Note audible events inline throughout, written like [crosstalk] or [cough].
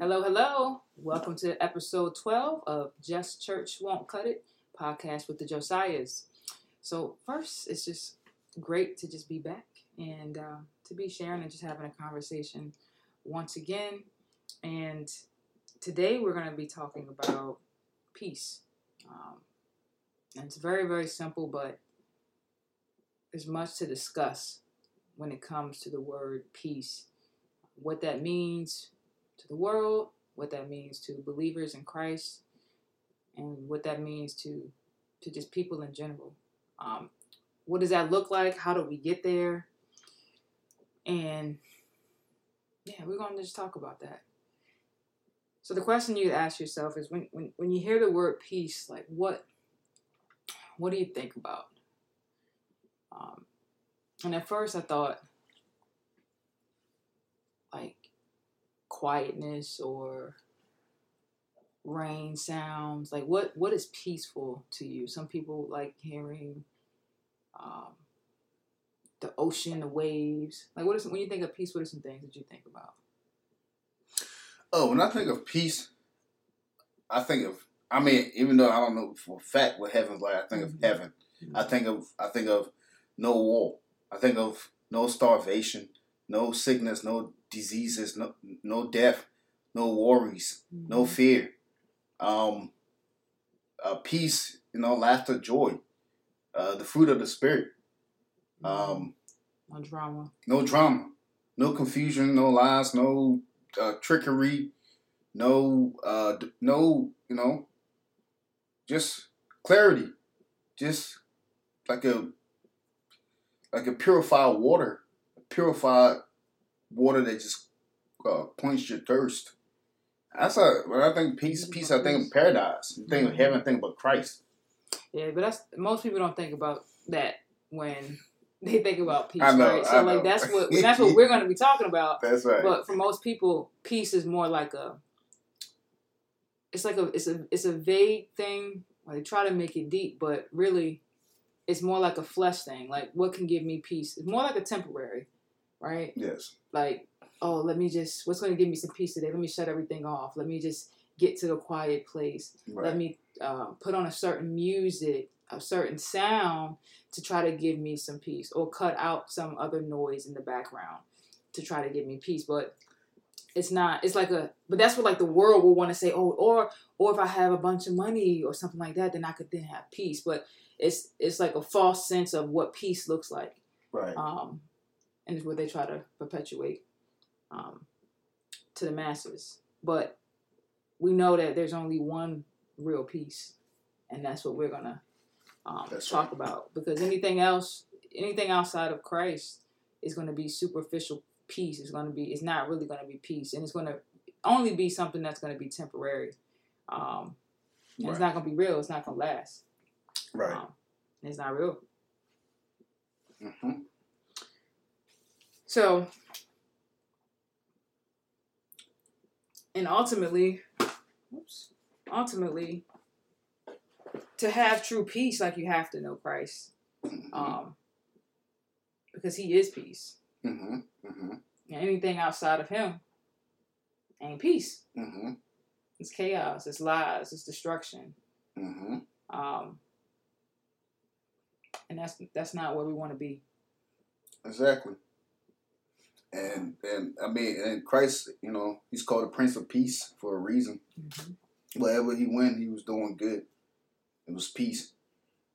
Hello, hello. Welcome to episode 12 of Just Church Won't Cut It podcast with the Josiahs. So, first, it's just great to just be back and uh, to be sharing and just having a conversation once again. And today we're going to be talking about peace. Um, and it's very, very simple, but there's much to discuss when it comes to the word peace. What that means to the world, what that means to believers in Christ, and what that means to to just people in general. Um, what does that look like? How do we get there? And yeah, we're going to just talk about that. So the question you ask yourself is when, when when you hear the word peace, like what what do you think about? Um, and at first I thought like quietness or rain sounds like what what is peaceful to you some people like hearing um, the ocean the waves like what is when you think of peace what are some things that you think about Oh, when I think of peace, I think of. I mean, even though I don't know for a fact what heaven's like, I think Mhm. of heaven. Mhm. I think of. I think of no war. I think of no starvation, no sickness, no diseases, no no death, no worries, no Mhm. fear. Um, uh, peace, you know, laughter, joy, uh, the fruit of the spirit. Um, no drama no drama, no confusion, no lies, no uh, trickery, no, uh, d- no, you know, just clarity, just like a like a purified water, purified water that just uh, quench your thirst. That's a when I think peace, peace. I think of paradise. You think of heaven. Think about Christ. yeah but that's most people don't think about that when [laughs] they think about peace I know, right so I like know. that's what [laughs] that's what we're going to be talking about [laughs] That's right. But for most people, peace is more like a it's like a it's a it's a vague thing. They try to make it deep, but really it's more like a flesh thing. Like what can give me peace? It's more like a temporary, right? yes. Like, oh, let me just what's gonna give me some peace today? Let me shut everything off. Let me just get to the quiet place. Right. Let me uh, put on a certain music, a certain sound to try to give me some peace, or cut out some other noise in the background to try to give me peace. But it's not. It's like a. But that's what like the world will want to say. Oh, or or if I have a bunch of money or something like that, then I could then have peace. But it's it's like a false sense of what peace looks like right. um, and it's what they try to perpetuate um, to the masses. But we know that there's only one real peace, and that's what we're gonna um, talk about. Because anything else, anything outside of Christ, is going to be superficial peace. It's going to be, it's not really going to be peace, and it's going to only be something that's going to be temporary. Um, Right. It's not going to be real. It's not going to last. right. Um, it's not real. hmm So, and ultimately, oops, ultimately, to have true peace, like you have to know Christ, um, because He is peace. hmm hmm And anything outside of Him ain't peace. hmm It's chaos. It's lies. It's destruction. hmm Um, and that's that's not where we want to be. Exactly. And and I mean, and Christ, you know, he's called the Prince of Peace for a reason. Mm-hmm. Wherever he went, he was doing good. It was peace.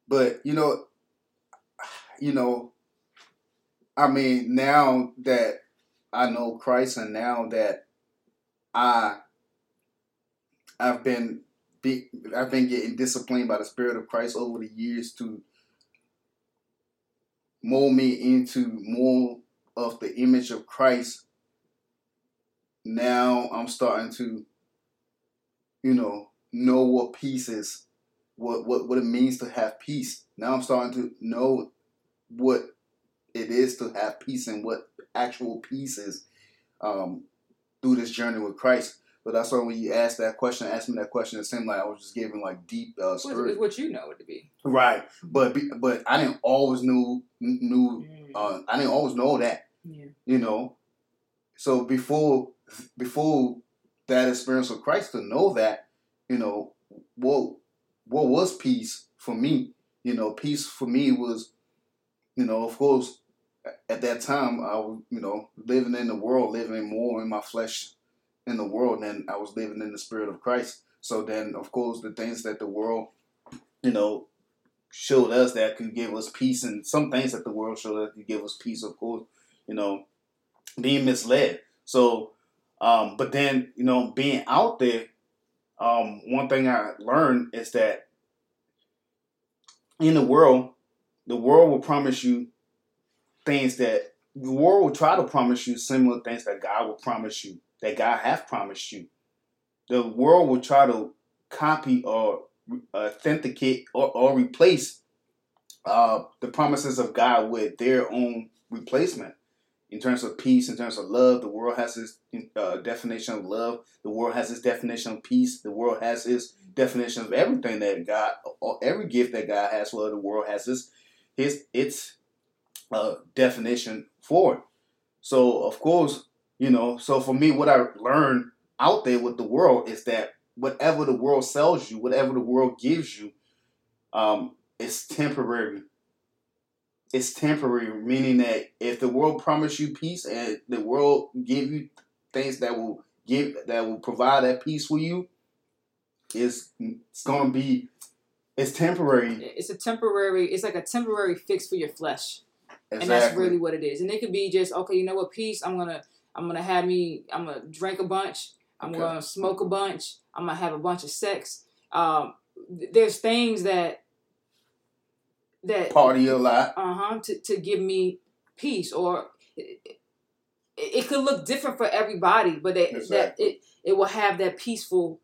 But you know, you know, I mean, now that I know Christ, and now that I, I've been, be, I've been getting disciplined by the Spirit of Christ over the years to mold me into more of the image of Christ. Now I'm starting to, you know, know what peace is, what what what it means to have peace. Now I'm starting to know what it is to have peace and what actual peace is um, through this journey with Christ. But that's why when you asked that question, asked me that question, it seemed like I was just giving like deep uh, It's, spirit. it's what you know it to be. Right, but be- but I didn't always knew knew uh, I didn't always know that yeah. you know. So before before that experience of Christ to know that, you know, what what was peace for me. You know, peace for me was, you know, of course, at that time I was, you know, living in the world, living more in my flesh in the world than I was living in the spirit of Christ. So then, of course, the things that the world, you know, showed us that could give us peace, and some things that the world showed us could give us peace, of course, you know, being misled. So, um, but then, you know, being out there, um, one thing I learned is that in the world, the world will promise you things that the world will try to promise you similar things that God will promise you, that God has promised you. The world will try to copy or authenticate or, or replace uh, the promises of God with their own replacement in terms of peace, in terms of love. The world has its uh, definition of love. The world has its definition of peace. The world has its definition of everything that God, every gift that God has. Well, the world has its his its uh, definition for it. So, of course, you know. So for me, what I learned out there with the world is that whatever the world sells you, whatever the world gives you, um, it's temporary it's temporary, meaning that if the world promise you peace and the world give you things that will give that will provide that peace for you, it's it's gonna be it's temporary. It's a temporary. It's like a temporary fix for your flesh, exactly. and that's really what it is. And it could be just okay. You know what? Peace. I'm gonna I'm gonna have me. I'm gonna drink a bunch. I'm okay. gonna smoke a bunch. I'm gonna have a bunch of sex. Um, there's things that that party a lot. Uh huh. To to give me peace, or it, it, could look different for everybody, but it, exactly. that it it will have that peaceful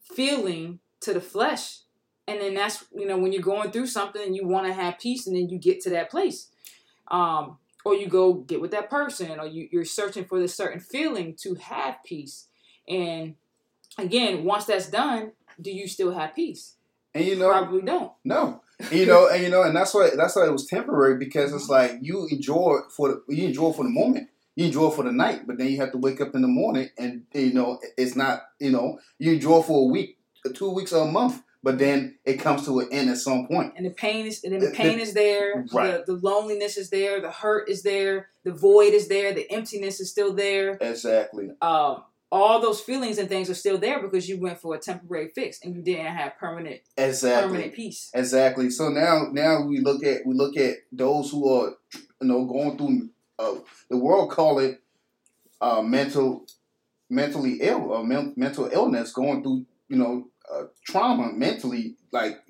feeling to the flesh, and then that's you know when you're going through something and you want to have peace, and then you get to that place. Um, or you go get with that person, or you, you're searching for this certain feeling to have peace. And again, once that's done, do you still have peace? And you know, probably don't. No, you know, and you know, and that's why that's why it was temporary because it's like you enjoy it for the, you enjoy for the moment, you enjoy it for the night, but then you have to wake up in the morning and you know it's not you know you enjoy for a week, two weeks, or a month, but then it comes to an end at some point. And the pain is and then the pain the, is there, right. the, the loneliness is there, the hurt is there, the void is there, the emptiness is still there. Exactly. Um, all those feelings and things are still there because you went for a temporary fix and you didn't have permanent exactly permanent peace. Exactly. So now now we look at we look at those who are you know going through uh, the world call it uh, mental mentally ill or men- mental illness going through you know uh, trauma mentally like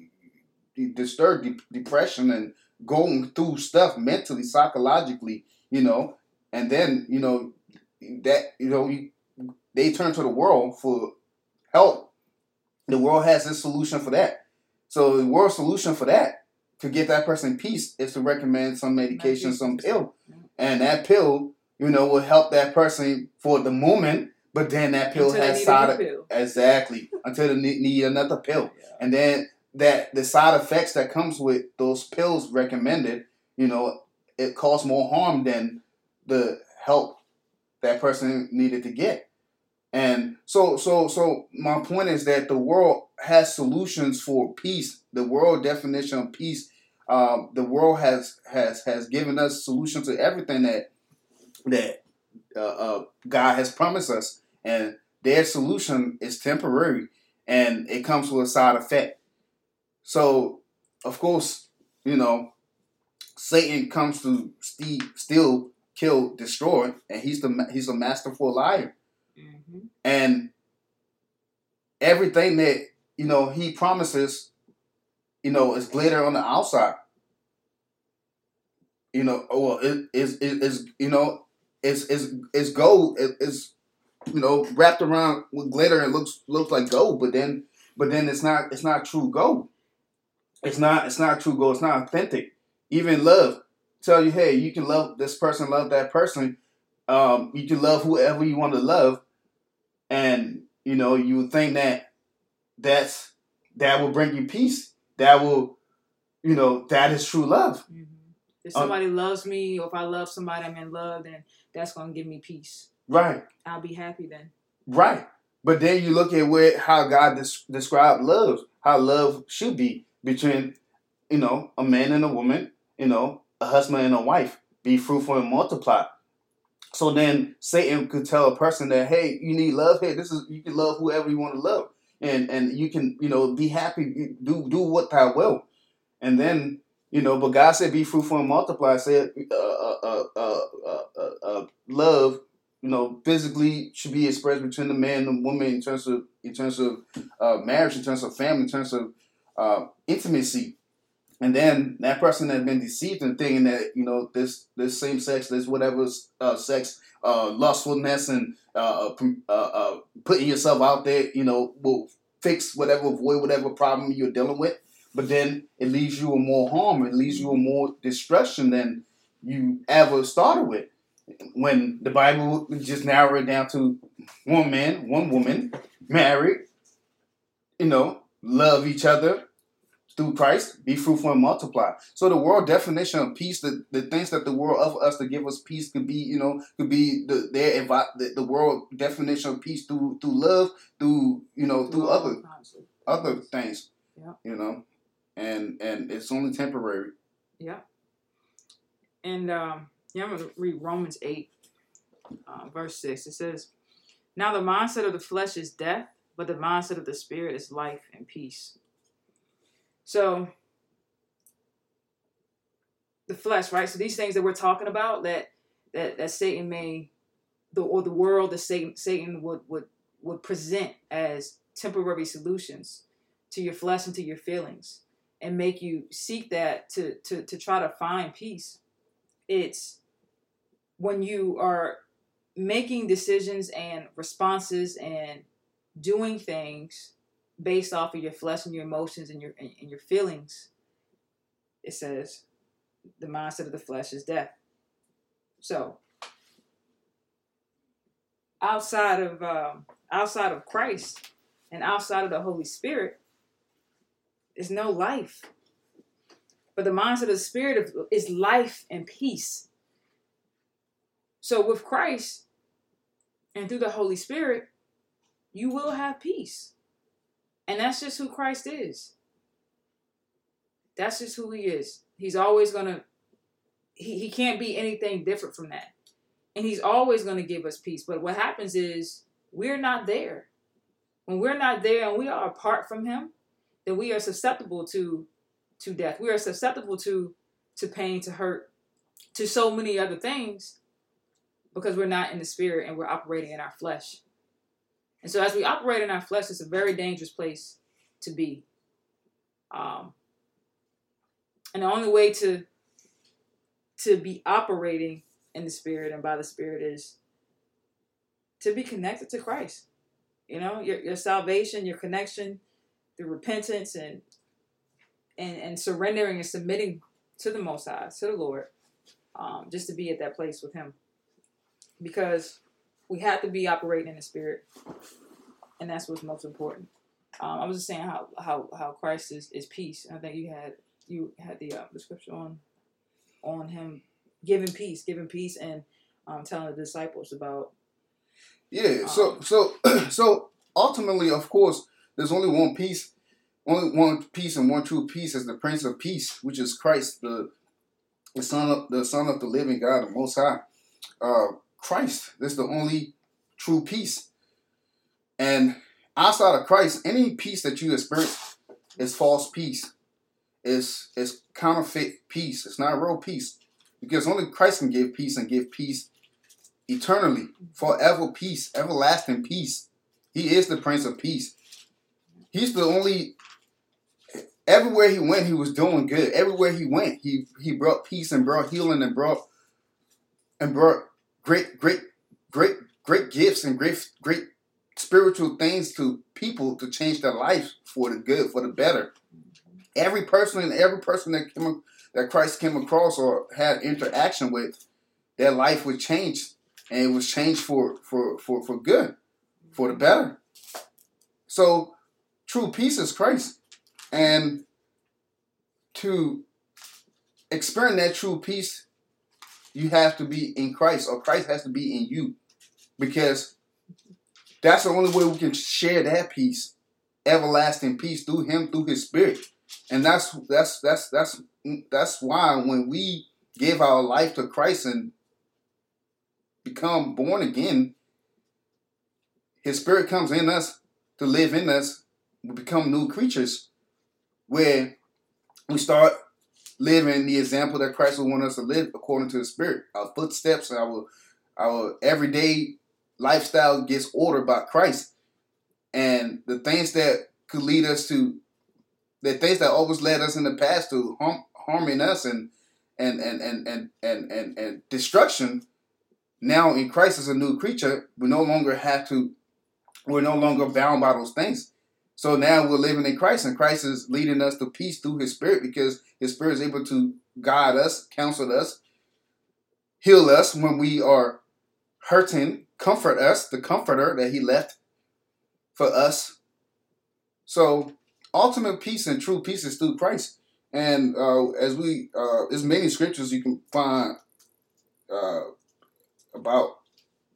disturbed de- depression and going through stuff mentally psychologically you know and then you know that you know you they turn to the world for help. The world has a solution for that. So the world solution for that to get that person peace is to recommend some medication, some pill, and that pill, you know, will help that person for the moment. But then that pill until has side pill. exactly until they need another pill, yeah. and then that the side effects that comes with those pills recommended, you know, it causes more harm than the help that person needed to get. And so, so, so my point is that the world has solutions for peace. The world definition of peace. Um, the world has has has given us solutions to everything that that uh, uh, God has promised us, and their solution is temporary, and it comes with a side effect. So, of course, you know, Satan comes to steal, kill, destroy, and he's the he's a masterful liar. Mm-hmm. And everything that, you know, he promises, you know, is glitter on the outside. You know, well, it is is you know, it's it's it's gold. It, it's you know wrapped around with glitter and looks looks like gold, but then but then it's not it's not true gold. It's not it's not true gold. It's not authentic. Even love tell you, hey, you can love this person, love that person. Um, you can love whoever you want to love, and you know you would think that that's that will bring you peace. That will, you know, that is true love. Mm-hmm. If um, somebody um, loves me, or if I love somebody, I'm in love, then that's gonna give me peace. Right. I'll be happy then. Right. But then you look at where how God des- described love, how love should be between, you know, a man and a woman, you know, a husband and a wife. Be fruitful and multiply. So then Satan could tell a person that, hey, you need love. Hey, this is you can love whoever you want to love, and and you can you know be happy. Do do what thou will, and then you know. But God said, be fruitful and multiply. Said, uh, uh, uh, uh, uh, love you know, physically should be expressed between the man and the woman in terms of in terms of uh, marriage, in terms of family, in terms of uh, intimacy. And then that person has been deceived and thinking that you know this this same sex, this whatever uh, sex, uh, lustfulness, and uh, uh, putting yourself out there, you know, will fix whatever, avoid whatever problem you're dealing with. But then it leaves you with more harm. It leaves you with more destruction than you ever started with when the Bible just narrow it down to one man, one woman, married, you know, love each other through Christ, be fruitful and multiply. So the world definition of peace, the, the things that the world offer us to give us peace could be, you know, could be the their the, the world definition of peace through through love, through you know, through other other things. Yeah. You know. And and it's only temporary. Yeah. And um yeah, I'm going to read Romans 8, uh, verse 6. It says, Now the mindset of the flesh is death, but the mindset of the spirit is life and peace. So, the flesh, right? So these things that we're talking about that that, that Satan may, the or the world that Satan Satan would would would present as temporary solutions to your flesh and to your feelings, and make you seek that to to to try to find peace. It's when you are making decisions and responses and doing things based off of your flesh and your emotions and your and your feelings it says the mindset of the flesh is death. So outside of um, outside of christ and outside of the holy spirit is no life. But the mindset of the spirit is life and peace. So with Christ and through the Holy Spirit, you will have peace. And that's just who Christ is. That's just who he is. He's always going to, he, he can't be anything different from that. And he's always going to give us peace. But what happens is we're not there. When we're not there and we are apart from him, then we are susceptible to to death. We are susceptible to to pain, to hurt, to so many other things because we're not in the spirit and we're operating in our flesh. And so, as we operate in our flesh, it's a very dangerous place to be. Um, and the only way to to be operating in the spirit and by the spirit is to be connected to Christ. You know, your your salvation, your connection, the repentance, and and and surrendering and submitting to the Most High, to the Lord, um, just to be at that place with Him because we have to be operating in the spirit, and that's what's most important. Um, I was just saying how how how Christ is, is peace. I think you had you had the uh, the scripture on on him giving peace, giving peace, and um, telling the disciples about. Yeah. So um, so [clears throat] so ultimately, of course, there's only one peace, only one peace and one true peace is the Prince of Peace, which is Christ, the the Son of the Son of the Living God, the Most High. Uh, Christ. This is the only true peace. And outside of Christ, any peace that you experience is false peace. It's, it's counterfeit peace. It's not real peace. Because only Christ can give peace and give peace eternally, forever peace, everlasting peace. He is the Prince of Peace. He's the only everywhere he went, he was doing good. Everywhere he went, he he brought peace and brought healing and brought and brought great, great, great, great gifts and great, great spiritual things to people to change their life for the good, for the better. Every person and every person that came, that Christ came across or had interaction with, their life was changed, and it was changed for for for for good, for the better. So, true peace is Christ, and to experience that true peace you have to be in Christ, or Christ has to be in you, because That's the only way we can share that peace, everlasting peace through Him, through His Spirit. And that's that's that's that's that's why when we give our life to Christ and become born again, His Spirit comes in us to live in us. We become new creatures where we start living the example that Christ would want us to live according to the Spirit. Our footsteps, our our everyday lifestyle gets ordered by Christ. And the things that could lead us to the things that always led us in the past to harm, harming us and and and and and and and, and destruction now in Christ as a new creature, we no longer have to we're no longer bound by those things. So now we're living in Christ, and Christ is leading us to peace through His Spirit because His Spirit is able to guide us, counsel us, heal us when we are hurting, comfort us, the comforter that He left for us. So ultimate peace and true peace is through Christ. And uh, as we, uh, there's many scriptures you can find uh, about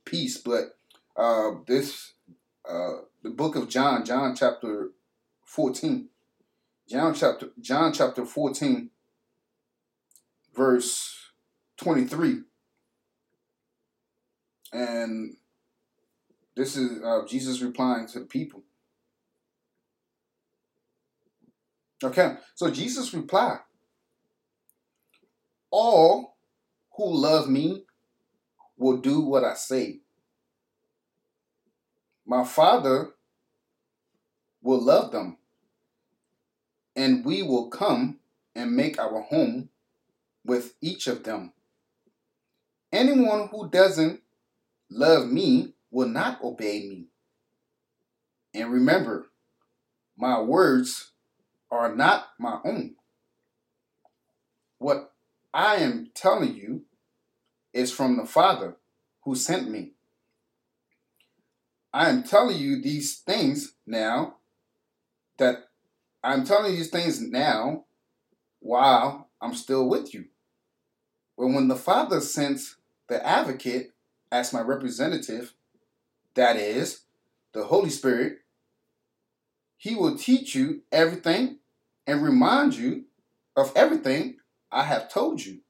peace, but uh, this uh, the book of John, John chapter 14. John chapter John chapter 14 verse 23. And this is uh, Jesus replying to the people. Okay, so Jesus replied, All who love me will do what I say. My Father will love them, and we will come and make our home with each of them. Anyone who doesn't love me will not obey me. And remember, my words are not my own. What I am telling you is from the Father who sent me. I am telling you these things now that I'm telling you these things now while I'm still with you. But when the Father sends the advocate as my representative, that is, the Holy Spirit, he will teach you everything and remind you of everything I have told you.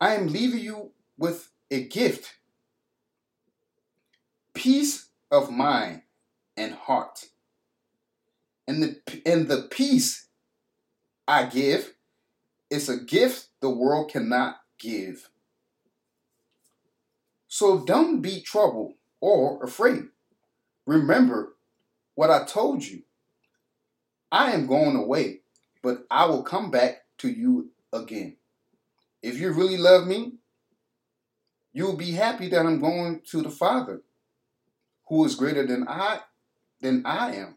I am leaving you with a gift peace of mind and heart. And the, and the peace I give is a gift the world cannot give. So don't be troubled or afraid. Remember what I told you. I am going away, but I will come back to you again. If you really love me, you'll be happy that I'm going to the Father who is greater than I than I am.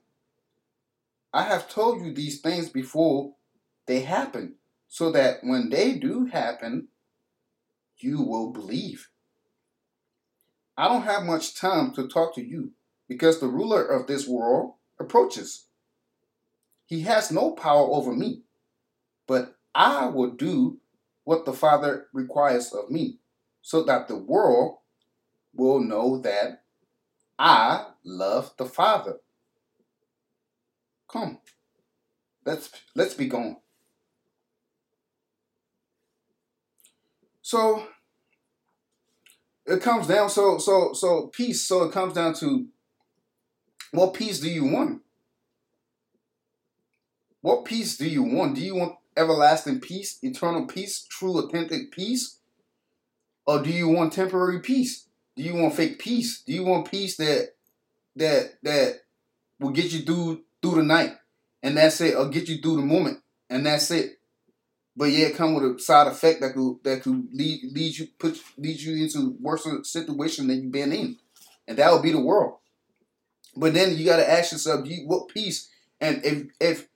I have told you these things before they happen, so that when they do happen, you will believe. I don't have much time to talk to you because the ruler of this world approaches. He has no power over me, but I will do what the Father requires of me, so that the world will know that I love the Father. Come. Let's let's be gone. So it comes down so so so peace so it comes down to what peace do you want? What peace do you want? Do you want everlasting peace, eternal peace, true authentic peace? Or do you want temporary peace? Do you want fake peace? Do you want peace that that that will get you through through the night and that's it, or get you through the moment and that's it? But yeah, come with a side effect that could that could lead lead you put lead you into worse situation than you've been in, and that would be the world. But then you got to ask yourself, you, what peace? And if if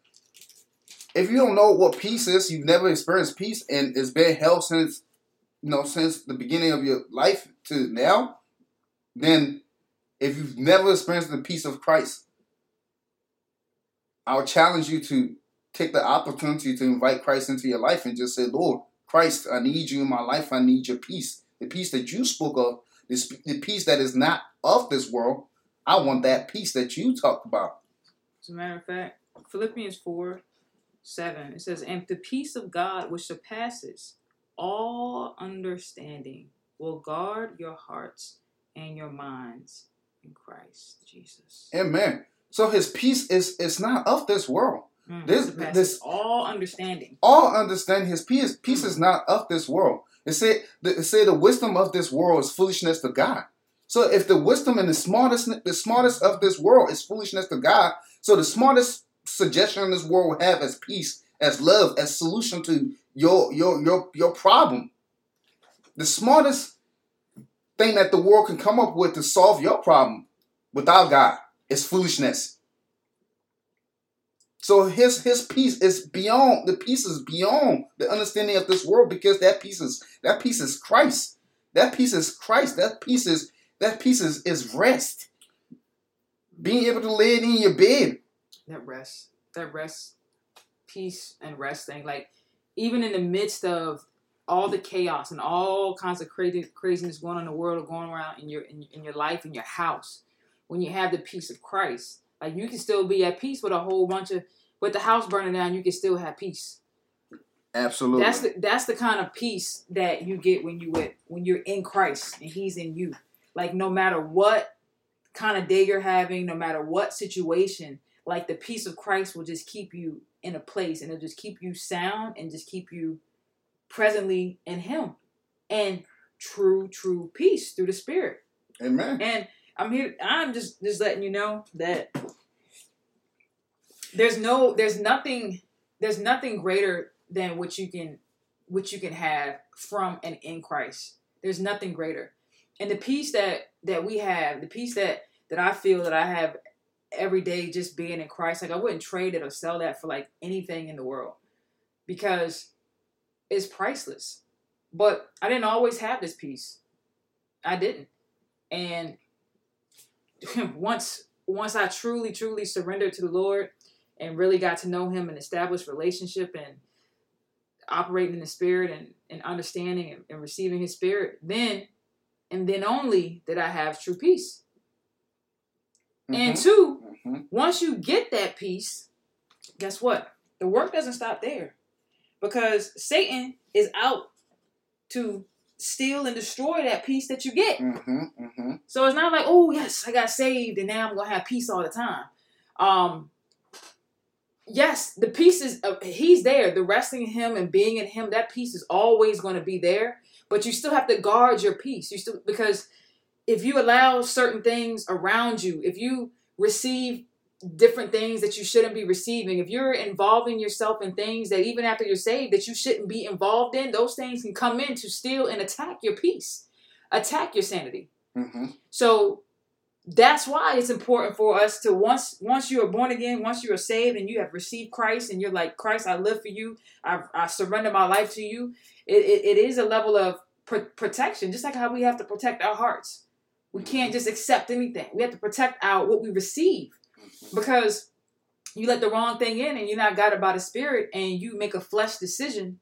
if you don't know what peace is, you've never experienced peace, and it's been hell since you know since the beginning of your life to now, then if you've never experienced the peace of Christ, I'll challenge you to take the opportunity to invite Christ into your life and just say, Lord, Christ, I need you in my life. I need your peace. The peace that you spoke of, the peace that is not of this world, I want that peace that you talked about. As a matter of fact, Philippians 4 7, it says, And the peace of God which surpasses all understanding will guard your hearts and your minds in Christ Jesus. Amen. So his peace is is not of this world. Mm, This- this- all understanding. All understand his peace. Peace is not of this world. It say it say the wisdom of this world is foolishness to God. So if the wisdom and the smartest the smartest of this world is foolishness to God, so the smartest suggestion in this world will have as peace, as love, as solution to your your your your problem. The smartest thing that the world can come up with to solve your problem without God is foolishness. So his his peace is beyond the peace is beyond the understanding of this world because that peace is that peace is Christ. That peace is Christ. That peace is that peace is, is rest. Being able to lay it in your bed. That rest, that rest, peace and rest thing. Like, even in the midst of all the chaos and all kinds of crazy craziness going on in the world or going around in your in, in your life in your house when you have the peace of christ. Like you can still be at peace with a whole bunch of with the house burning down you can still have peace. Absolutely. that's the that's the kind of peace that you get when you with when you're in christ and he's in you. Like no matter what kind of day you're having no matter what situation like the peace of christ will just keep you in a place and it'll just keep you sound and just keep you presently in him. And true true peace through the spirit. Amen. and i'm here i'm just just letting you know that there's no there's nothing there's nothing greater than what you can what you can have from and in christ. There's nothing greater. And the peace that that we have the peace that that i feel that i have every day just being in christ like i wouldn't trade it or sell that for like anything in the world because it's priceless. But i didn't always have this peace. I didn't. And [laughs] once once i truly truly surrendered to the lord and really got to know him and establish relationship and operating in the spirit and, and understanding and, and receiving his spirit then and then only did i have true peace and Mhm. two Mhm. once you get that peace guess what the work doesn't stop there because satan is out to steal and destroy that peace that you get Mhm. Mhm. so it's not like, oh yes, I got saved and now I'm gonna have peace all the time. Um, yes, the peace is uh, he's there. The resting in him and being in him, that peace is always going to be there. But you still have to guard your peace. You still because if you allow certain things around you, if you receive different things that you shouldn't be receiving, if you're involving yourself in things that even after you're saved that you shouldn't be involved in, those things can come in to steal and attack your peace, attack your sanity. Mhm. So that's why it's important for us to once once you are born again, once you are saved and you have received Christ and you're like Christ, I live for you. I, I surrender my life to you. It, it, it is a level of pr- protection, just like how we have to protect our hearts. We can't just accept anything. We have to protect our what we receive because you let the wrong thing in and you're not guided by the spirit and you make a flesh decision,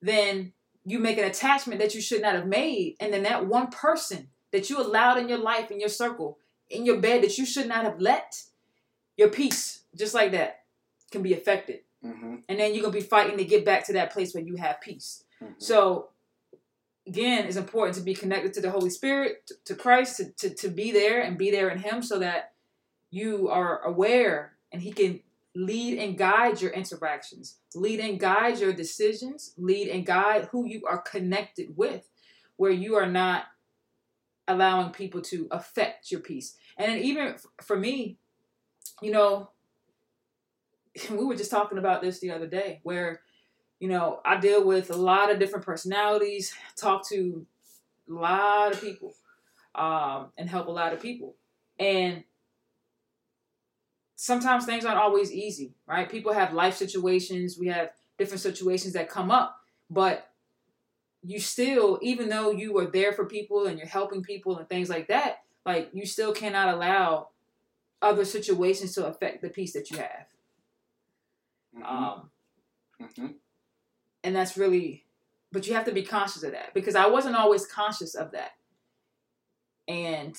then you make an attachment that you should not have made, and then that one person that you allowed in your life, in your circle, in your bed that you should not have let, your peace, just like that, can be affected. Mhm. And then you're gonna be fighting to get back to that place where you have peace. Mhm. So again, it's important to be connected to the Holy Spirit, to, to Christ, to, to, to be there and be there in Him so that you are aware and He can lead and guide your interactions, lead and guide your decisions, lead and guide who you are connected with, where you are not allowing people to affect your peace. And even for me, you know, [laughs] we were just talking about this the other day where you know, I deal with a lot of different personalities, talk to a lot of people, um, and help a lot of people. And sometimes things aren't always easy, right? People have life situations, we have different situations that come up, but you still, even though you are there for people and you're helping people and things like that, like you still cannot allow other situations to affect the peace that you have. Mhm. Um, Mhm. and that's really but you have to be conscious of that because i wasn't always conscious of that and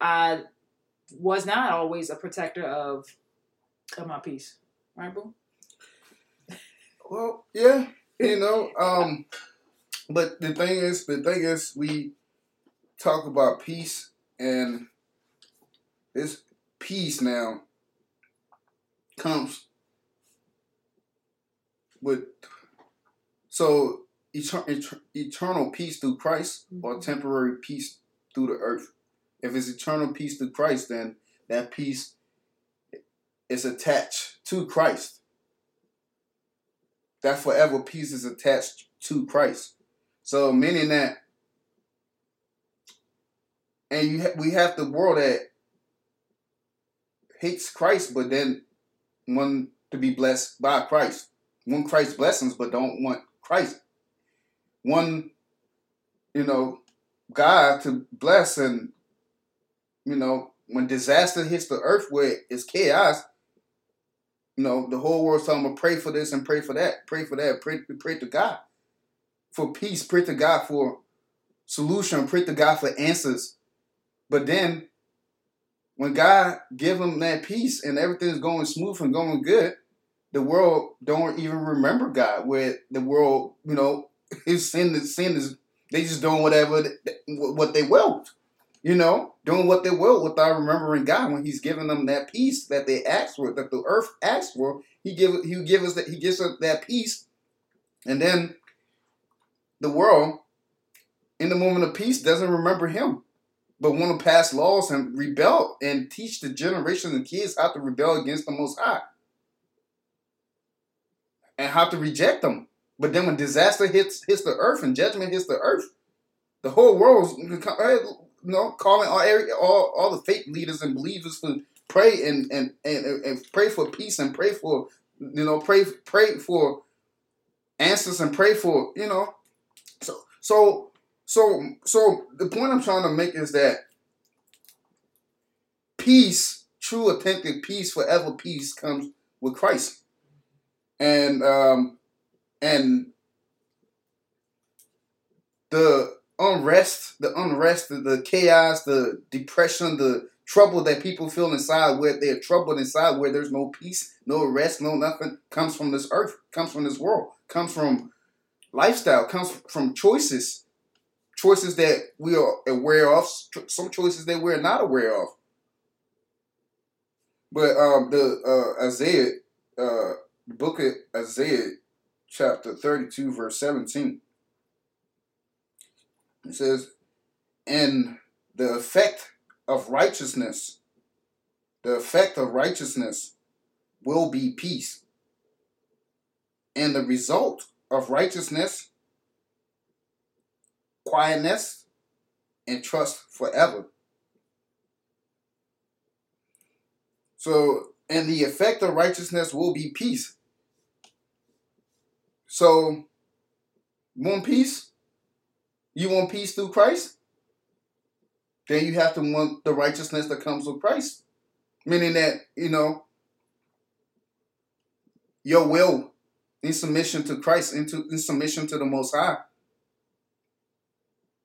i was not always a protector of of my peace. Right, boo? Well, yeah, you know, um, but the thing is, the thing is, we talk about peace, and this peace now comes with so etern- eternal peace through Christ or Mm-hmm. temporary peace through the earth. If it's eternal peace through Christ, then that peace is attached to Christ. That forever peace is attached to Christ. So meaning that, and you ha- we have the world that hates Christ, but then want to be blessed by Christ. Want Christ's blessings, but don't want Christ. One, you know, God to bless and you know, when disaster hits the earth where it's chaos, you know, the whole world's talking them pray for this and pray for that, pray for that, pray, pray to God for peace, pray to God for solution, pray to God for answers. But then when God give them that peace and everything's going smooth and going good, the world don't even remember God. Where the world, you know, [laughs] his sin is sin is they just doing whatever what they will, you know, doing what they will without remembering God. When He's giving them that peace that they asked for, that the earth asked for, He give He give us that He gives us that peace, and then the world, in the moment of peace, doesn't remember Him but want to pass laws and rebel and teach the generation of kids how to rebel against the Most High and how to reject them. But then when disaster hits hits the earth and judgment hits the earth, the whole world's you know calling all all all the faith leaders and believers to pray and and, and and pray for peace and pray for you know pray pray for answers and pray for you know so so so so the point I'm trying to make is that peace, true authentic peace, forever peace comes with Christ. And um and the unrest, the unrest, the, the chaos, the depression, the trouble that people feel inside where they're troubled inside where there's no peace, no rest, no nothing comes from this earth, comes from this world, comes from lifestyle, comes from choices choices that we are aware of, some choices that we're not aware of. But um, the uh, Isaiah, uh, book of Isaiah, chapter thirty-two, verse seventeen, it says, "And the effect of righteousness, the effect of righteousness, will be peace, and the result of righteousness." quietness, and trust forever. So, and the effect of righteousness will be peace. So, want peace? You want peace through Christ? Then you have to want the righteousness that comes with Christ. Meaning that, you know, your will in submission to Christ, into in submission to the Most High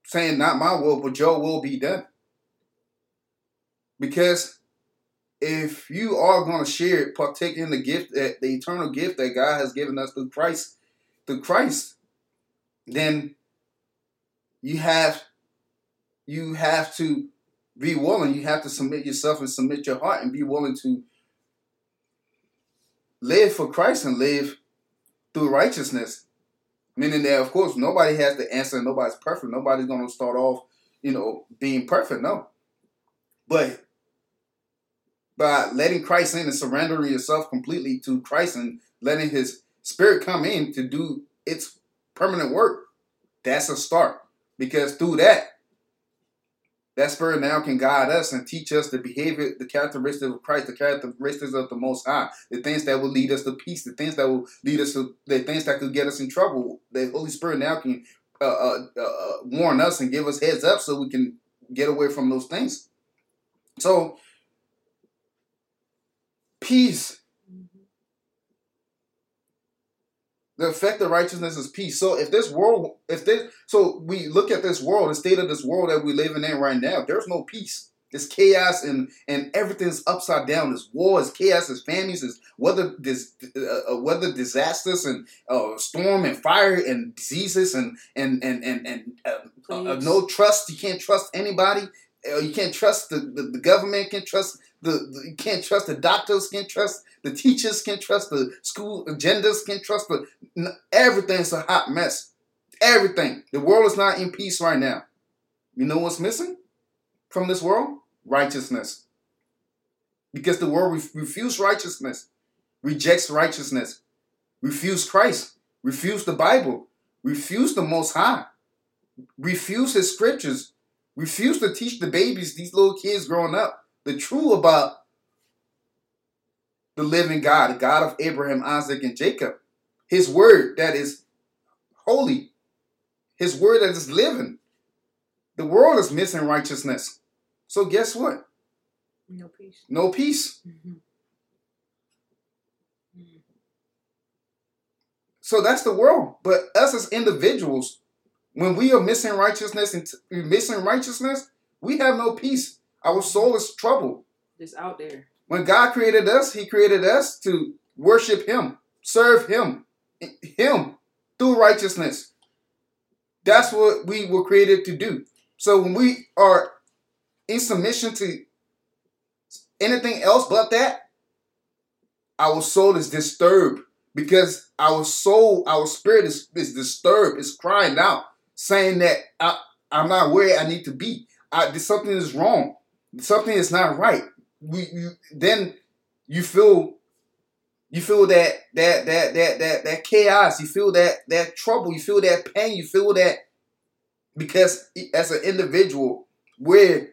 saying not my will but your will be done because if you are going to share it, partake in the gift that the eternal gift that god has given us through christ through christ then you have you have to be willing you have to submit yourself and submit your heart and be willing to live for christ and live through righteousness Meaning that, of course, nobody has the answer. Nobody's perfect. Nobody's going to start off, you know, being perfect. No. But by letting Christ in and surrendering yourself completely to Christ and letting His Spirit come in to do its permanent work, that's a start. Because through that, that Spirit now can guide us and teach us the behavior, the characteristics of Christ, the characteristics of the Most High, the things that will lead us to peace, the things that will lead us to the things that could get us in trouble. The Holy Spirit now can uh, uh, uh, warn us and give us heads up so we can get away from those things. So, peace. The effect of righteousness is peace. So if this world, if this, so we look at this world, the state of this world that we're living in right now, there's no peace. It's chaos and and everything's upside down. There's wars, chaos, there's famines, there's weather, there's uh, uh, weather disasters and uh, storm and fire and diseases and and and and, and uh, uh, no trust. You can't trust anybody. Uh, you can't trust the, the, the government. Can't trust the, the you can't trust the doctors. Can't trust the teachers. Can't trust the school agendas. Can't trust the everything's a hot mess. Everything. The world is not in peace right now. You know what's missing from this world? Righteousness. Because the world re- refuse righteousness, rejects righteousness, refuse Christ, refuse the Bible, refuse the Most High, refuse His scriptures, refuse to teach the babies, these little kids growing up, the truth about the living God, the God of Abraham, Isaac, and Jacob. His word that is holy, His word that is living. The world is missing righteousness. So guess what? No peace. No peace. Mm-hmm. Mm. So that's the world. But us as individuals, when we are missing righteousness and t- missing righteousness, we have no peace. Our soul is troubled. It's out there. When God created us, He created us to worship Him, serve Him, Him through righteousness. That's what we were created to do. So when we are in submission to anything else but that, our soul is disturbed because our soul, our spirit is, is disturbed, is crying out, saying that I, am not where I need to be. I, something is wrong. Something is not right. We, you, then you feel you feel that that that that that that chaos. You feel that that trouble. You feel that pain. You feel that because as an individual, where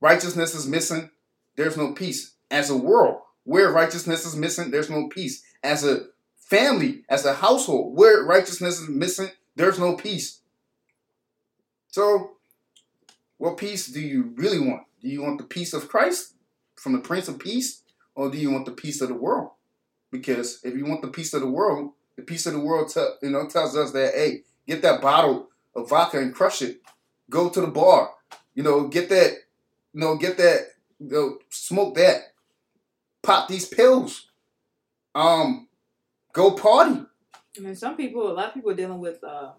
righteousness is missing, there's no peace. As a world, where righteousness is missing, there's no peace. As a family, as a household, where righteousness is missing, there's no peace. So, what peace do you really want? Do you want the peace of Christ from the Prince of Peace, or do you want the peace of the world? Because if you want the peace of the world, the peace of the world, t- you know, tells us that hey, get that bottle of vodka and crush it. Go to the bar, you know, get that you know, get that, you know, smoke that, pop these pills, um, go party. I mean, some people, a lot of people are dealing with uh,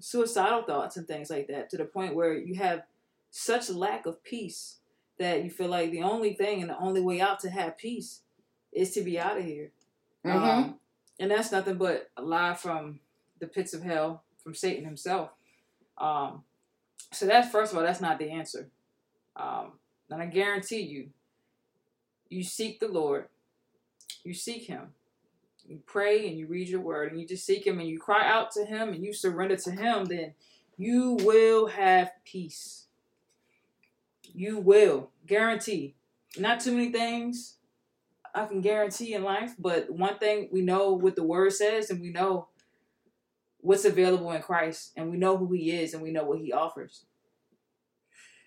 suicidal thoughts and things like that to the point where you have such lack of peace that you feel like the only thing and the only way out to have peace is to be out of here. Mm-hmm. Um, and that's nothing but a lie from the pits of hell from Satan himself. Um, so that's first of all, that's not the answer. Um, and I guarantee you, you seek the Lord, you seek Him, you pray and you read your word, and you just seek Him and you cry out to Him and you surrender to Him, then you will have peace. You will, guarantee. Not too many things I can guarantee in life, but one thing we know what the word says, and we know what's available in Christ, and we know who He is, and we know what He offers.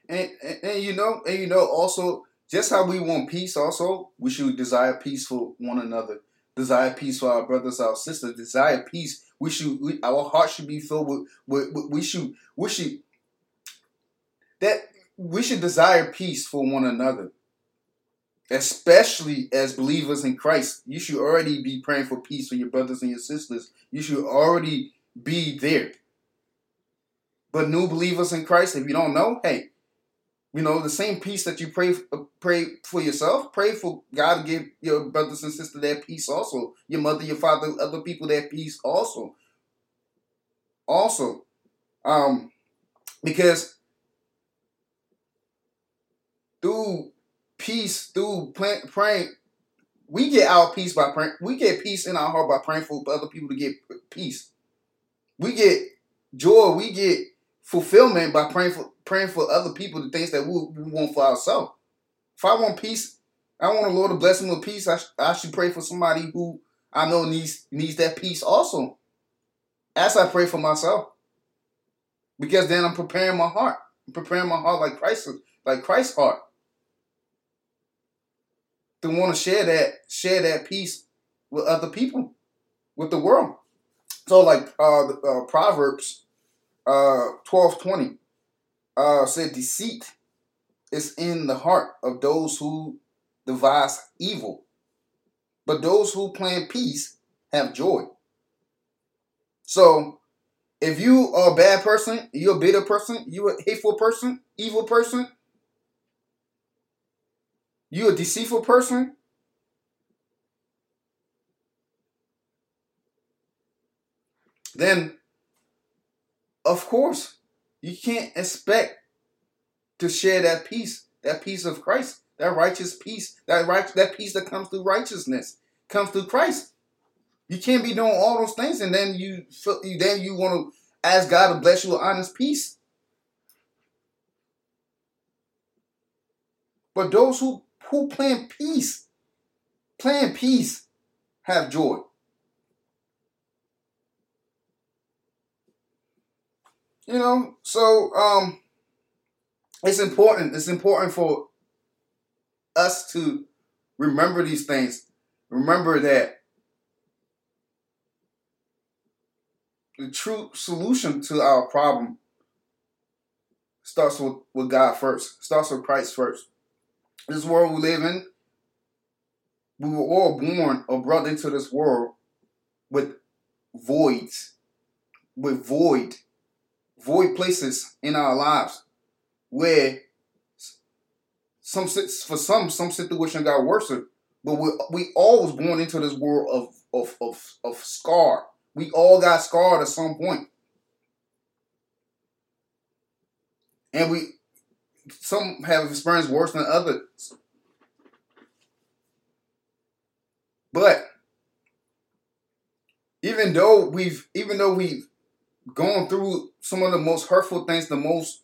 And, and, and you know, and you know, also just how we want peace. Also, we should desire peace for one another. Desire peace for our brothers, our sisters. Desire peace. We should. We, our heart should be filled with, with, with. We should. We should. That we should desire peace for one another especially as believers in Christ, you should already be praying for peace for your brothers and your sisters. You should already be there. But new believers in Christ, if you don't know, hey, you know, the same peace that you pray pray for yourself, pray for God to give your brothers and sisters that peace also. Your mother, your father, other people that peace also. Also, um, because through peace, through praying, we get our peace by praying. We get peace in our heart by praying for other people to get peace. We get joy. We get fulfillment by praying for praying for other people the things that we, we want for ourselves. If I want peace, I want the Lord to bless me with peace. I, I should pray for somebody who I know needs needs that peace also. As I pray for myself, because then I'm preparing my heart. I'm preparing my heart like Christ, like Christ's heart, to want to share that share that peace with other people, with the world. So, like uh, uh Proverbs uh, 12 20 uh, said deceit is in the heart of those who devise evil. But those who plan peace have joy. So if you are a bad person, you're a bitter person, you're a hateful person, evil person, you a deceitful person, then of course you can't expect to share that peace, that peace of Christ, that righteous peace, that right, that peace that comes through righteousness, comes through Christ. You can't be doing all those things and then you then you want to ask God to bless you with honest peace. But those who who plan peace, plan peace, have joy. You know, so um it's important. It's important for us to remember these things. Remember that the true solution to our problem starts with, with God first, starts with Christ first. This world we live in, we were all born or brought into this world with voids, with void, void places in our lives where some for some some situation got worse, but we we all was born into this world of of of of scar. We all got scarred at some point, and we some have experienced worse than others. But even though we've even though we've gone through some of the most hurtful things, the most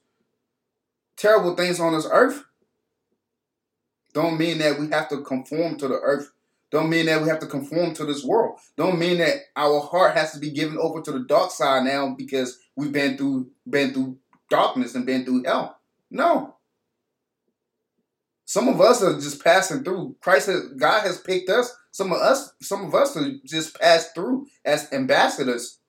terrible things on this earth, don't mean that we have to conform to the earth. Don't mean that we have to conform to this world. Don't mean that our heart has to be given over to the dark side now because we've been through been through darkness and been through hell. No. Some of us are just passing through. Christ has, God has picked us. Some of us, some of us are just passed through as ambassadors.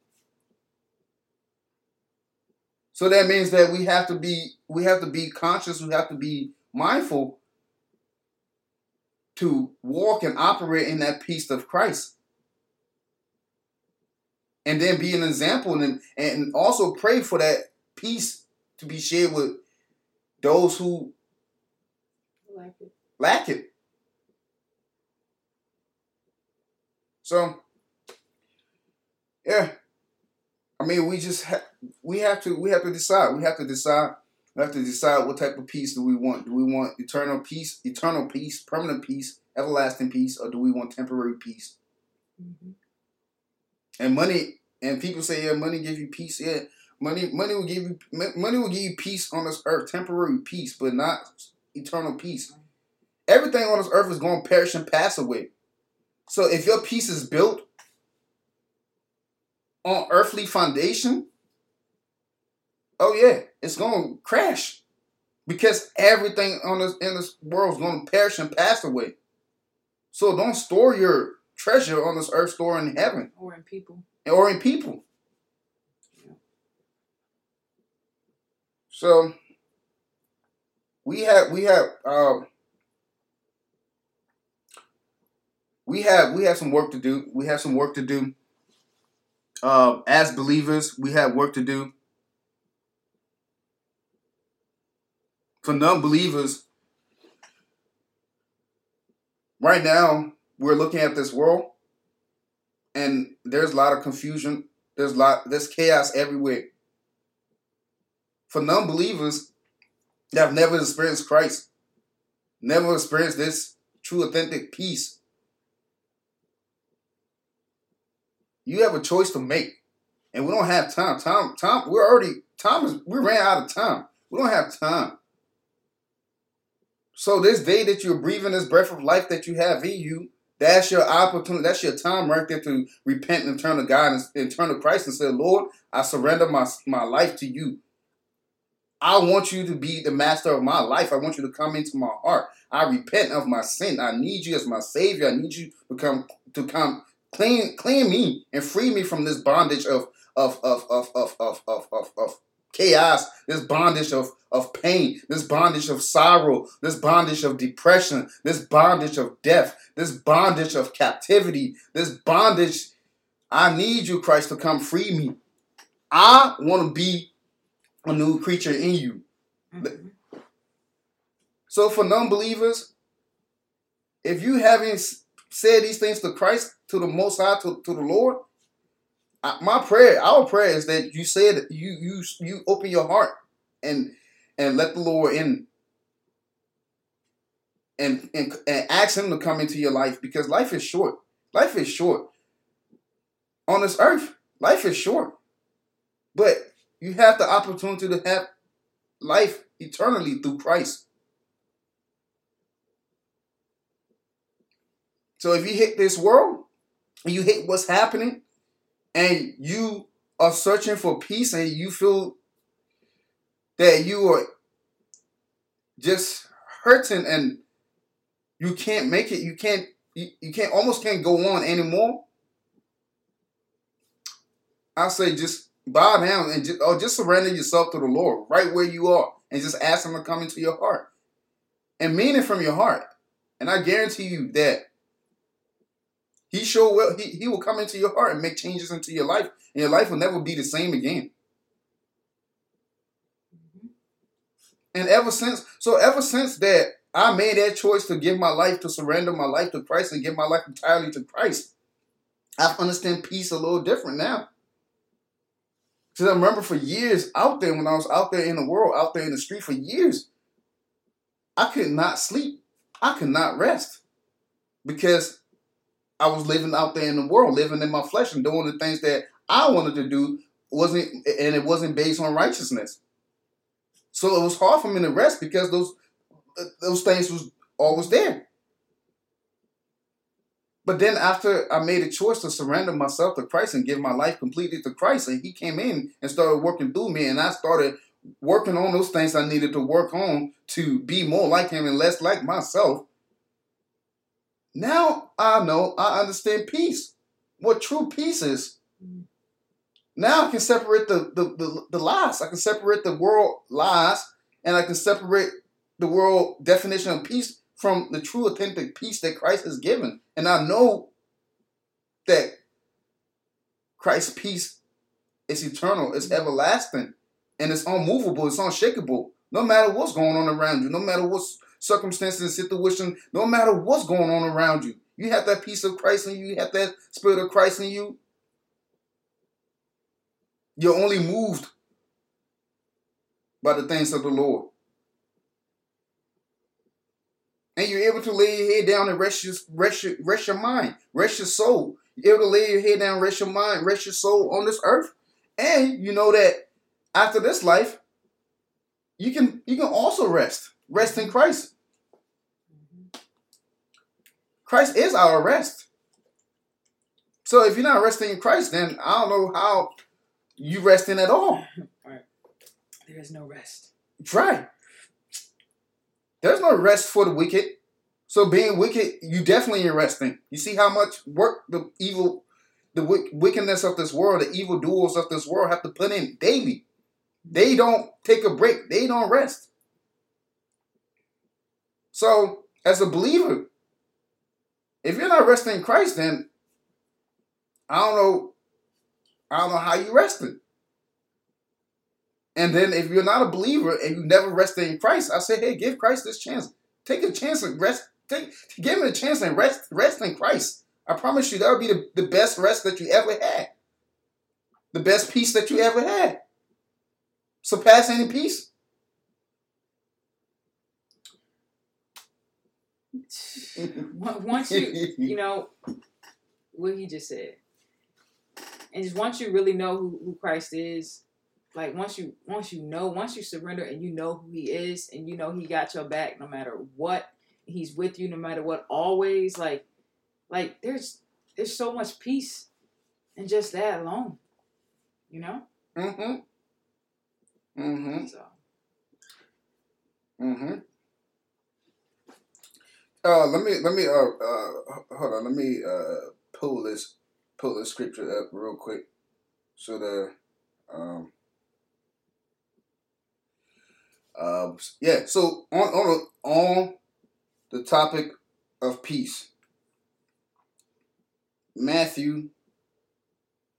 So that means that we have to be we have to be conscious, we have to be mindful to walk and operate in that peace of Christ. And then be an example and, and also pray for that peace to be shared with those who lack it. Lack it. So, yeah. I mean, we just ha- we have to we have to decide. We have to decide we have to decide what type of peace do we want. Do we want eternal peace, eternal peace, permanent peace, everlasting peace, or do we want temporary peace? Mm-hmm. And money, and people say, yeah, money gives you peace. Yeah, money, money will give you money will give you peace on this earth, temporary peace, but not eternal peace. Everything on this earth is going to perish and pass away. So if your peace is built on earthly foundation, oh yeah, it's gonna crash because everything on this in this world is gonna perish and pass away. So don't store your treasure on this earth, store in heaven or in people or in people. So we have we have uh, we have we have some work to do. We have some work to do. Uh, as believers, we have work to do for non-believers, right now we're looking at this world, and there's a lot of confusion. There's a lot. There's chaos everywhere. For non-believers that have never experienced Christ, never experienced this true, authentic peace, you have a choice to make, and we don't have time. Time, time. We're already time is. We ran out of time. We don't have time. So this day that you're breathing this breath of life that you have in you, that's your opportunity. That's your time right there to repent and turn to God and, and turn to Christ and say, Lord, I surrender my, my life to you. I want you to be the master of my life. I want you to come into my heart. I repent of my sin. I need you as my savior. I need you to come to come clean clean me and free me from this bondage of of of of of of of of, of chaos, this bondage of, of pain, this bondage of sorrow, this bondage of depression, this bondage of death, this bondage of captivity, this bondage. I need you, Christ, to come free me. I want to be a new creature in you. Mm-hmm. So, for non believers, if you haven't said these things to Christ, to the Most High, to, to the Lord, my prayer, our prayer is that you said you you you open your heart and and let the Lord in and, and and ask him to come into your life because life is short. Life is short. On this earth, life is short. But you have the opportunity to have life eternally through Christ. So if you hit this world, and you hit what's happening, and you are searching for peace and you feel that you are just hurting and you can't make it, you can't you, you can't almost can't go on anymore. I say just bow down and just, or just surrender yourself to the Lord right where you are and just ask him to come into your heart. And mean it from your heart. And I guarantee you that he sure will. He, he will come into your heart and make changes into your life, and your life will never be the same again. Mm-hmm. And ever since, so ever since that, I made that choice to give my life, to surrender my life to Christ and give my life entirely to Christ. I understand peace a little different now. Because I remember for years out there, when I was out there in the world, out there in the street for years, I could not sleep. I could not rest. Because I was living out there in the world, living in my flesh and doing the things that I wanted to do wasn't and it wasn't based on righteousness. So it was hard for me to rest because those uh, those things was always there. But then after I made a choice to surrender myself to Christ and give my life completely to Christ, and He came in and started working through me, and I started working on those things I needed to work on to be more like Him and less like myself. Now I know, I understand peace. What true peace is. Now I can separate the, the, the, the lies. I can separate the world lies and I can separate the world definition of peace from the true authentic peace that Christ has given. And I know that Christ's peace is eternal, it's mm-hmm. everlasting, and it's unmovable, it's unshakable. No matter what's going on around you, no matter what circumstances and situation, no matter what's going on around you. You have that peace of Christ in you, you have that spirit of Christ in you. You're only moved by the things of the Lord. And you're able to lay your head down and rest your, rest your, rest your mind, rest your soul. You're able to lay your head down, rest your mind, rest your soul on this earth. And you know that after this life, you can you can also rest. Rest in Christ. Christ is our rest. So if you're not resting in Christ, then I don't know how you resting at all. [laughs] Right. There is no rest. Right. There's no rest for the wicked. So being wicked, you definitely are resting. You see how much work the evil, the wickedness of this world, the evil doers of this world have to put in daily. They don't take a break. They don't rest. So, as a believer, if you're not resting in Christ, then I don't know, I don't know how you resting. And then if you're not a believer and you never rested in Christ, I say, hey, give Christ this chance. Take a chance and rest. Take give him a chance and rest rest in Christ. I promise you that would be the, the best rest that you ever had. The best peace that you ever had. Surpass any peace. [laughs] once you, [laughs] you know, what he just said, and just once you really know who, who Christ is, like once you once you know, once you surrender and you know who He is, and you know He got your back no matter what, He's with you no matter what, always. Like, like there's there's so much peace in just that alone, you know. Mm-hmm. Mm-hmm. So. Mm-hmm. Uh, let me let me uh, uh hold on. Let me uh pull this pull this scripture up real quick, so the um Uh, yeah. So on on on the topic of peace, Matthew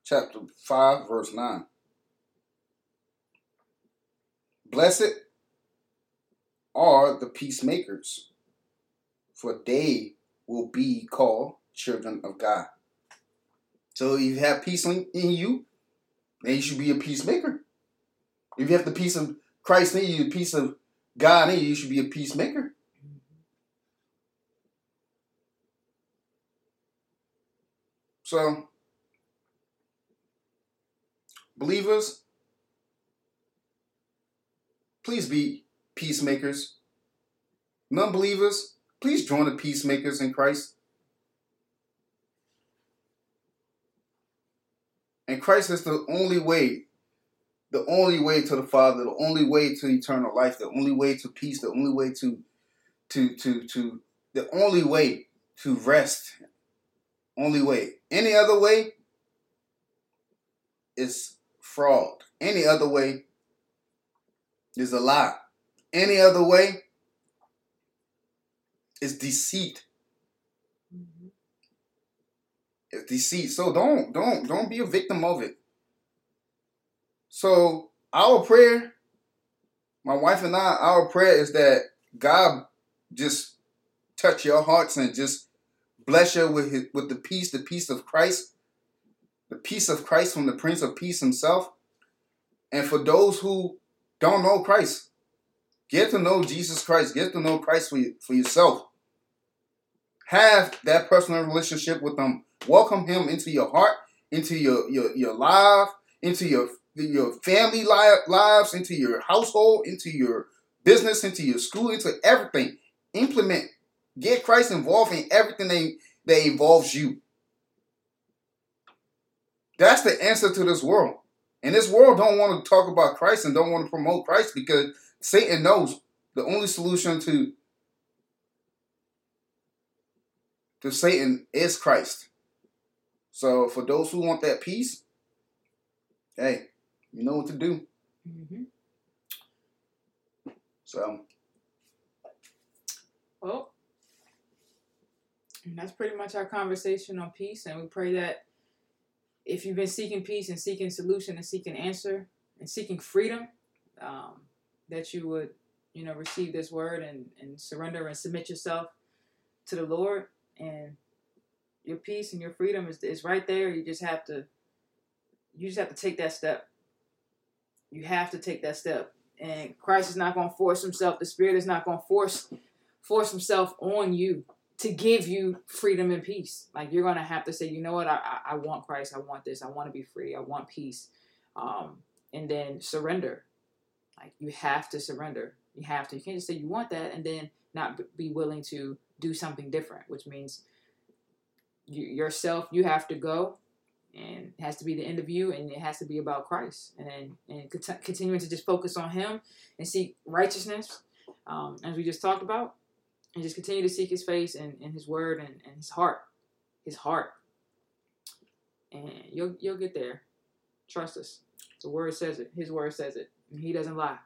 chapter five verse nine. Blessed are the peacemakers, for they will be called children of God. So if you have peace in you, then you should be a peacemaker. If you have the peace of Christ in you, the peace of God in you, you should be a peacemaker. So, believers, please be peacemakers. Non believers, please join the peacemakers in Christ. And Christ is the only way, the only way to the Father, the only way to eternal life, the only way to peace, the only way to, to, to, to, the only way to rest. Only way. Any other way is fraud. Any other way is a lie. Any other way is deceit. Mm-hmm. It's deceit. So don't don't don't be a victim of it. So our prayer, my wife and I, our prayer is that God just touch your hearts and just bless you with his, with the peace, the peace of Christ, the peace of Christ from the Prince of Peace himself. And for those who don't know Christ, get to know Jesus Christ, get to know Christ for, you, for yourself. Have that personal relationship with him. Welcome him into your heart, into your your, your life, into your your family lives, into your household, into your business, into your school, into everything. Implement, get Christ involved in everything that, that involves you. That's the answer to this world. And this world don't want to talk about Christ and don't want to promote Christ because Satan knows the only solution to to Satan is Christ. So for those who want that peace, hey, you know what to do. Mm-hmm. So, well, that's pretty much our conversation on peace, and we pray that if you've been seeking peace and seeking solution and seeking answer and seeking freedom, um, that you would, you know, receive this word and, and surrender and submit yourself to the Lord and your peace and your freedom is, is right there. You just have to you just have to take that step. You have to take that step. And Christ is not going to force himself. The Spirit is not going to force force himself on you to give you freedom and peace. Like you're going to have to say, you know what, I, I, I want Christ. I want this. I want to be free. I want peace. Um, and then surrender. Like you have to surrender. You have to. You can't just say you want that and then not be willing to do something different, which means you, yourself, you have to go and it has to be the end of you and it has to be about Christ. And and cont- continuing to just focus on him and seek righteousness um, as we just talked about and just continue to seek his face and, and his word and, and his heart his heart. And you'll you'll get there. Trust us. The word says it. His word says it. And he doesn't lie.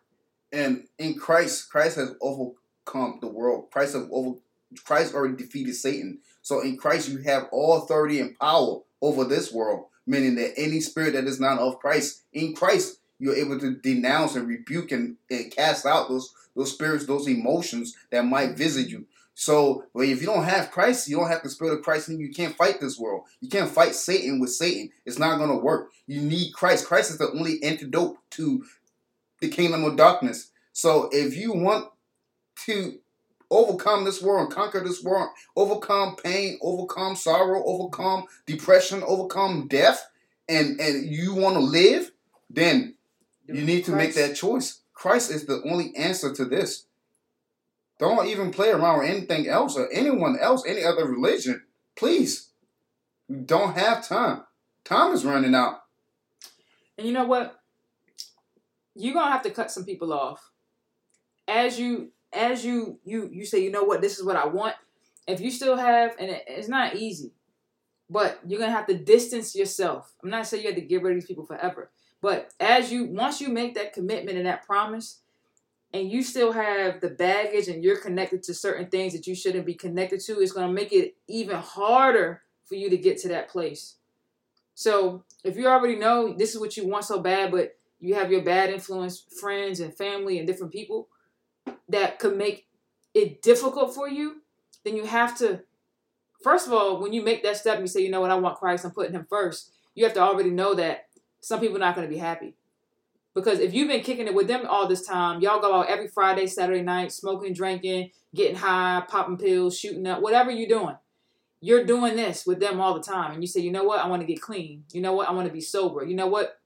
And in Christ Christ has overcome the world. Christ has over Christ already defeated Satan. So in Christ, you have all authority and power over this world, meaning that any spirit that is not of Christ, in Christ, you're able to denounce and rebuke and, and cast out those those spirits, those emotions that might visit you. So, well, if you don't have Christ, you don't have the Spirit of Christ, and you can't fight this world. You can't fight Satan with Satan. It's not going to work. You need Christ. Christ is the only antidote to the kingdom of darkness. So, if you want to overcome this world and conquer this world, overcome pain, overcome sorrow, overcome depression, overcome death, and and you want to live, then you need to Christ. make that choice. Christ is the only answer to this. Don't even play around with anything else or anyone else, any other religion. Please. We don't have time. Time is running out. And you know what? You're gonna have to cut some people off. As you as you you you say, you know what, this is what I want. If you still have, and it, it's not easy, but you're gonna have to distance yourself. I'm not saying you have to get rid of these people forever, but as you once you make that commitment and that promise, and you still have the baggage and you're connected to certain things that you shouldn't be connected to, it's to make it even harder for you to get to that place. So if you already know this is what you want so bad, but you have your bad influence friends and family and different people that could make it difficult for you, then you have to, first of all, when you make that step and you say, you know what, I want Christ, I'm putting him first, you have to already know that some people are not going to be happy. Because if you've been kicking it with them all this time, y'all go out every Friday, Saturday night, smoking, drinking, getting high, popping pills, shooting up, whatever you're doing. You're doing this with them all the time. And you say, you know what, I want to get clean. You know what, I want to be sober. You know what?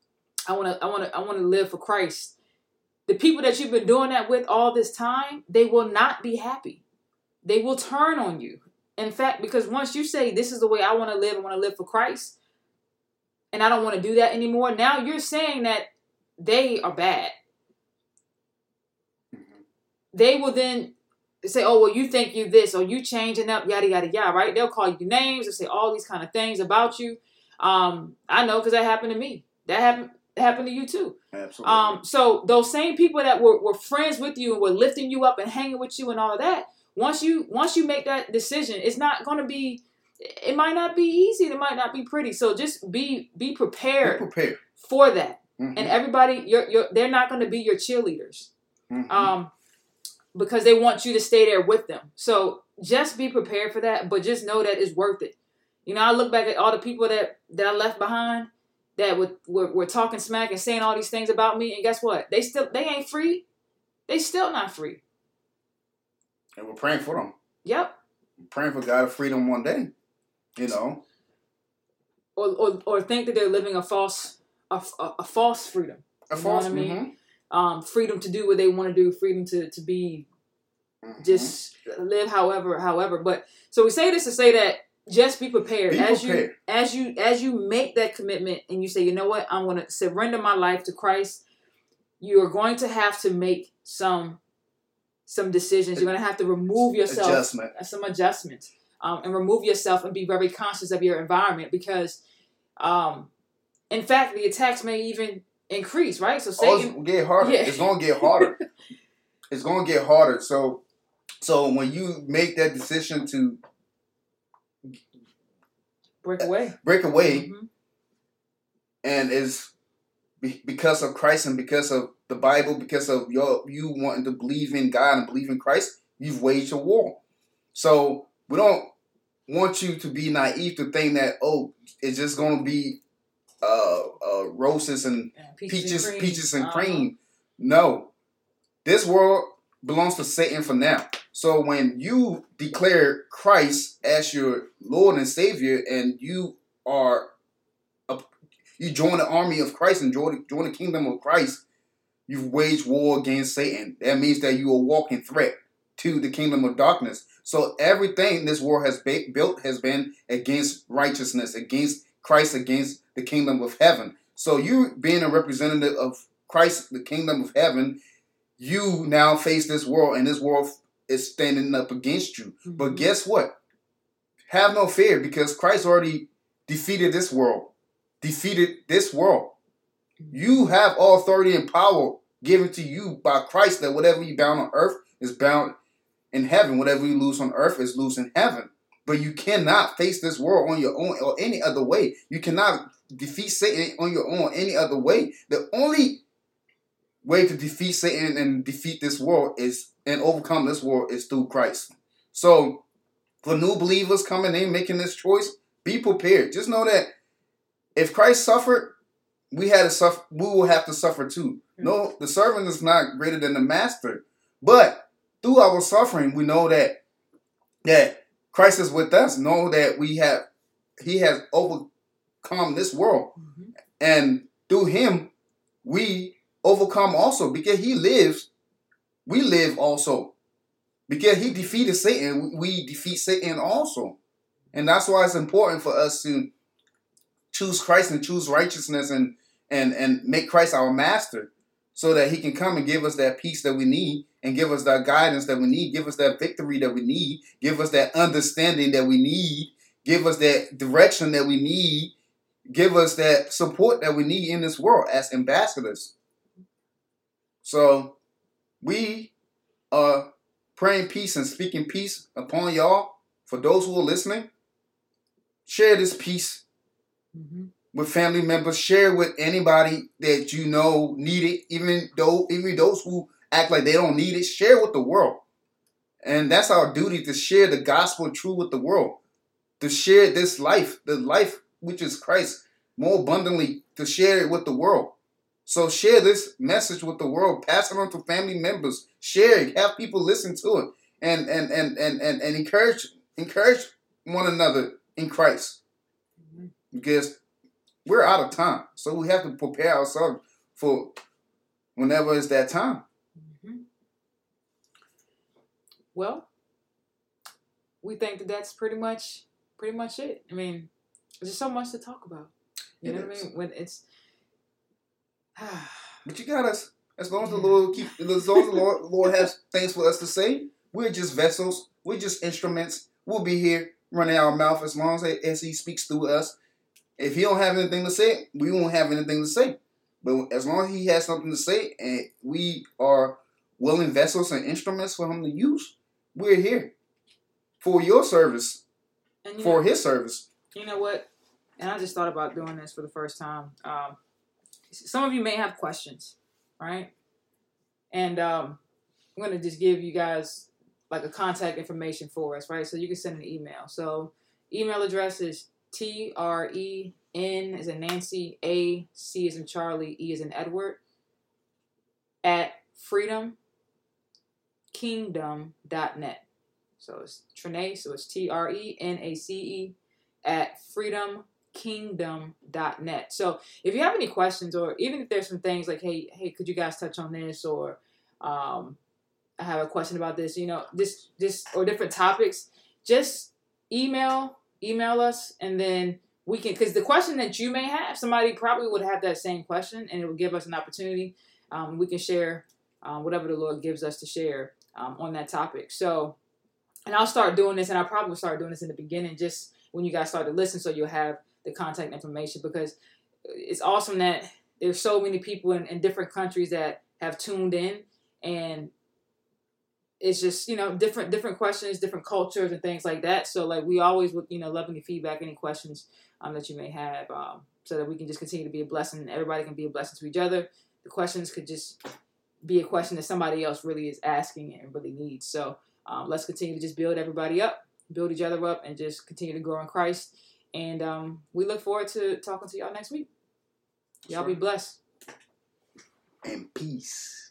I want to I want to I want to live for Christ. The people that you've been doing that with all this time, they will not be happy. They will turn on you. In fact, because once you say this is the way I want to live, I want to live for Christ, and I don't want to do that anymore, now you're saying that they are bad. They will then say, "Oh, well, you think you this, or you changing up, yada yada yada." Right? They'll call you names and say all these kind of things about you. Um, I know because that happened to me. That happened happened to you too. Absolutely. Um, so those same people that were, were friends with you and were lifting you up and hanging with you and all of that, once you once you make that decision, it's not going to be. It might not be easy. It might not be pretty. So just be be prepared, be prepared. for that. Mm-hmm. And everybody, you're, you're they're not going to be your cheerleaders, mm-hmm. um, because they want you to stay there with them. So just be prepared for that. But just know that it's worth it. You know, I look back at all the people that that I left behind that were, were, were talking smack and saying all these things about me, and guess what? They still they ain't free. They still not free. And we're praying for them. Yep. We're praying for God of freedom one day. You know. Or, or, or think that they're living a false a, a, a false freedom. A you false, I mean? Mm-hmm. Um, freedom to do what they want to do, freedom to to be, mm-hmm. just live however however. But so we say this to say that just be prepared. Be as prepared. you as you as you make that commitment and you say you know what? I'm going to surrender my life to christ you are going to have to make some some decisions. You're going to have to remove yourself. Adjustment. Some adjustments um, and remove yourself and be very conscious of your environment because um, in fact the attacks may even increase right? So Satan, oh, it's get harder. Yeah. it's going to get harder. [laughs] It's going to get harder. So so when you make that decision to break away. Break away. Mm-hmm. And is because of Christ and because of the Bible, because of your you wanting to believe in God and believe in Christ, you've waged a war. So we don't want you to be naive to think that oh, it's just going to be uh, uh, roses and peaches, peaches, and peaches and uh-huh. cream. No, this world belongs to Satan for now. So when you declare Christ as your Lord and Savior, and you are a, you join the army of Christ and join, join the kingdom of Christ, you've waged war against Satan. That means that you are walking threat to the kingdom of darkness. So everything this world has ba- built has been against righteousness, against Christ, against the kingdom of heaven. So you being a representative of Christ, the kingdom of heaven, you now face this world, and this world is standing up against you. Mm-hmm. But guess what? Have no fear because Christ already defeated this world, defeated this world. Mm-hmm. You have all authority and power given to you by Christ that whatever you bound on earth is bound in heaven. Whatever you lose on earth is loose in heaven. But you cannot face this world on your own or any other way. You cannot defeat Satan on your own any other way. The only way to defeat Satan and defeat this world is and overcome this world is through Christ. So for new believers coming in making this choice, be prepared. Just know that if Christ suffered, we had to suffer. We will have to suffer too. No, the servant is not greater than the master. But through our suffering, we know that that Christ is with us. Know that we have He has overcome this world, mm-hmm. and through Him, we overcome also because he lives, we live also. Because he defeated Satan, we defeat Satan also. And that's why it's important for us to choose Christ and choose righteousness and and and make Christ our master so that he can come and give us that peace that we need and give us that guidance that we need, give us that victory that we need, give us that understanding that we need, give us that direction that we need, give us that support that we need in this world as ambassadors. So we are praying peace and speaking peace upon y'all. For those who are listening, share this peace mm-hmm. with family members. Share with anybody that you know need it, even though even those who act like they don't need it. Share with the world, and that's our duty to share the gospel true with the world, to share this life, the life which is Christ, more abundantly, to share it with the world. So share this message with the world. Pass it on to family members. Share it. Have people listen to it. And and and and and, and encourage encourage one another in Christ. Because we're out of time. So we have to prepare ourselves for whenever it's that time. Mm-hmm. Well, we think that that's pretty much pretty much it. I mean, there's so much to talk about. You it know is. what I mean? When it's [sighs] but you got us. As long as the Lord keep, as long as the Lord, [laughs] Lord has things for us to say, we're just vessels. We're just instruments. We'll be here running our mouth as long as, as He speaks through us. If He don't have anything to say, we won't have anything to say. But as long as He has something to say, and we are willing vessels and instruments for Him to use, we're here for your service, you for know, His service. You know what? And I just thought about doing this for the first time. Um, some of you may have questions, right? And um, I'm going to just give you guys like a contact information for us, right? So you can send an email. So email address is T R E N is in Nancy, A C is in Charlie, E is in Edward at freedomkingdom.net. So it's Trene, so it's T R E N A C E at freedom kingdom.net. So if you have any questions or even if there's some things like, hey, hey, could you guys touch on this or um, I have a question about this, you know, this this or different topics, just email email us and then we can because the question that you may have, somebody probably would have that same question and it will give us an opportunity. Um, we can share um, whatever the Lord gives us to share um, on that topic. So, and I'll start doing this, and I'll probably start doing this in the beginning, just when you guys start to listen, so you'll have the contact information because it's awesome that there's so many people in, in different countries that have tuned in and it's just you know different different questions different cultures and things like that. So like we always would you know love any feedback any questions um, that you may have um, so that we can just continue to be a blessing. Everybody can be a blessing to each other. The questions could just be a question that somebody else really is asking and really needs. So um, let's continue to just build everybody up build each other up and just continue to grow in christ and um, we look forward to talking to y'all next week. Y'all sure. be blessed. And peace.